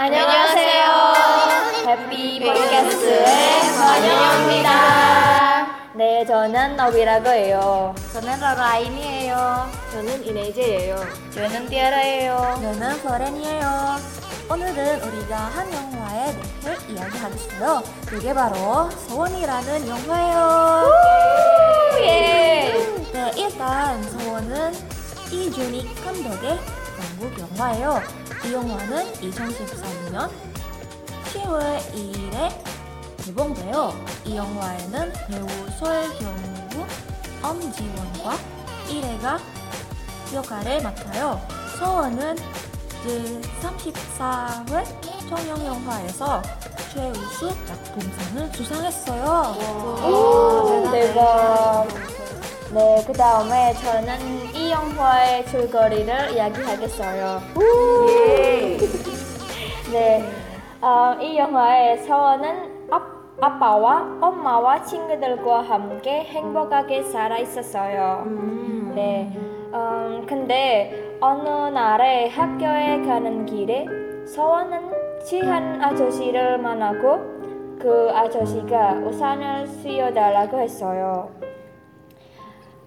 안녕하세요. 해피 팟캐스트의 권영입니다. 네, 저는 너비라고 해요. 저는 러라임이에요. 저는 이네이제예요. 저는 티아라예요. 저는 버렌이에요. 오늘은 우리가 한 영화에 대해 이야기하겠어요. 그게 바로 서원이라는 영화예요. 예! 네, 일단 서원은 이준익 감독의 영국 영화예요. 이 영화는 2013년 10월 2일에 개봉돼요. 이 영화에는 배우 설경구, 엄지원과 이래가 역할을 맡아요. 서원은 제34회 청룡영화에서 최우수 작품상을 수상했어요. 오, 대박. 네, 그 다음에 저는 이 영화의 줄거리를 이야기하겠어요. 예. 네, 어, 이 영화의 서원은 아, 아빠와 엄마와 친구들과 함께 행복하게 살아 있었어요. 네, 음, 근데 어느 날에 학교에 가는 길에 서원은 취한 아저씨를 만나고 그 아저씨가 우산을 씌워달라고 했어요.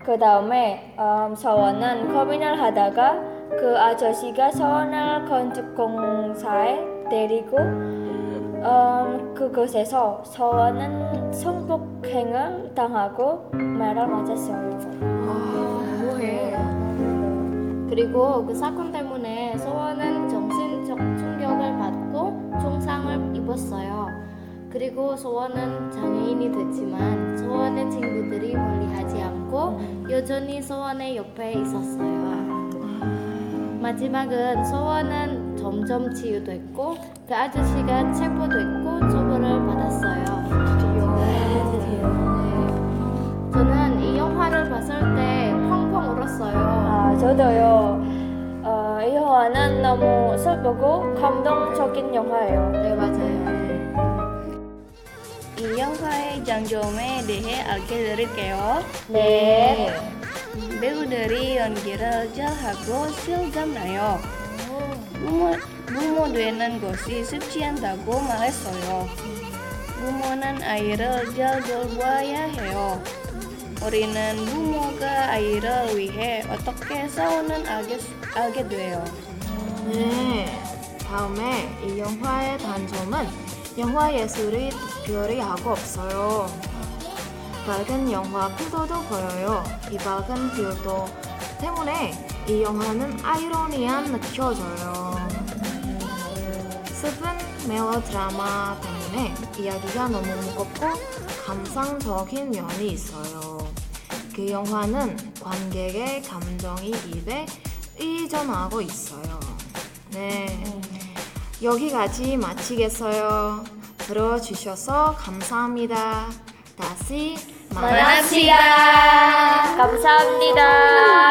그 다음에 음, 서원은 고민을 하다가 그 아저씨가 서원을 건축공사에 데리고 음, 그곳에서 서원은 성폭행을 당하고 말을 맞았어요. 뭐해? 그리고 그 사건 때문에 소원은 정신적 충격을 받고 총상을 입었어요. 그리고 소원은 장애인이 됐지만 소원의 친구들이 멀리하지 않고 여전히 소원의 옆에 있었어요. 마지막은 소원은 점점 치유됐고 그 아저씨가 체포됐고 처벌을 받았어요. 저는 이 영화를 봤을 때 펑펑 울었어요. 아, 저도요. 어, 이 영화는 너무 슬프고 감동적인 영화예요. 네 맞아요. 이 영화의 장점에 대해 알려드릴게요. 네. 배우들이 연기를 잘하고 실감나요. 부모, 부모 되는 것이 쉽지 않다고 말했어요. 부모는 아이를 잘 돌봐야 해요. 우리는 부모가 아이를 위해 어떻게 싸우는 알게, 알게 돼요. 네. 다음에 이 영화의 단점은 영화 예술이 특별히 하고 없어요. 밝은 영화 필터도 보여요. 이 밝은 필터 때문에 이 영화는 아이러니한 느껴져요. 슬픈 멜로드라마 때문에 이야기가 너무 무겁고 감상적인 면이 있어요. 그 영화는 관객의 감정이 입에 의존하고 있어요. 네. 여기까지 마치겠어요. 들어주셔서 감사합니다. 다시 만납시다. 감사합니다.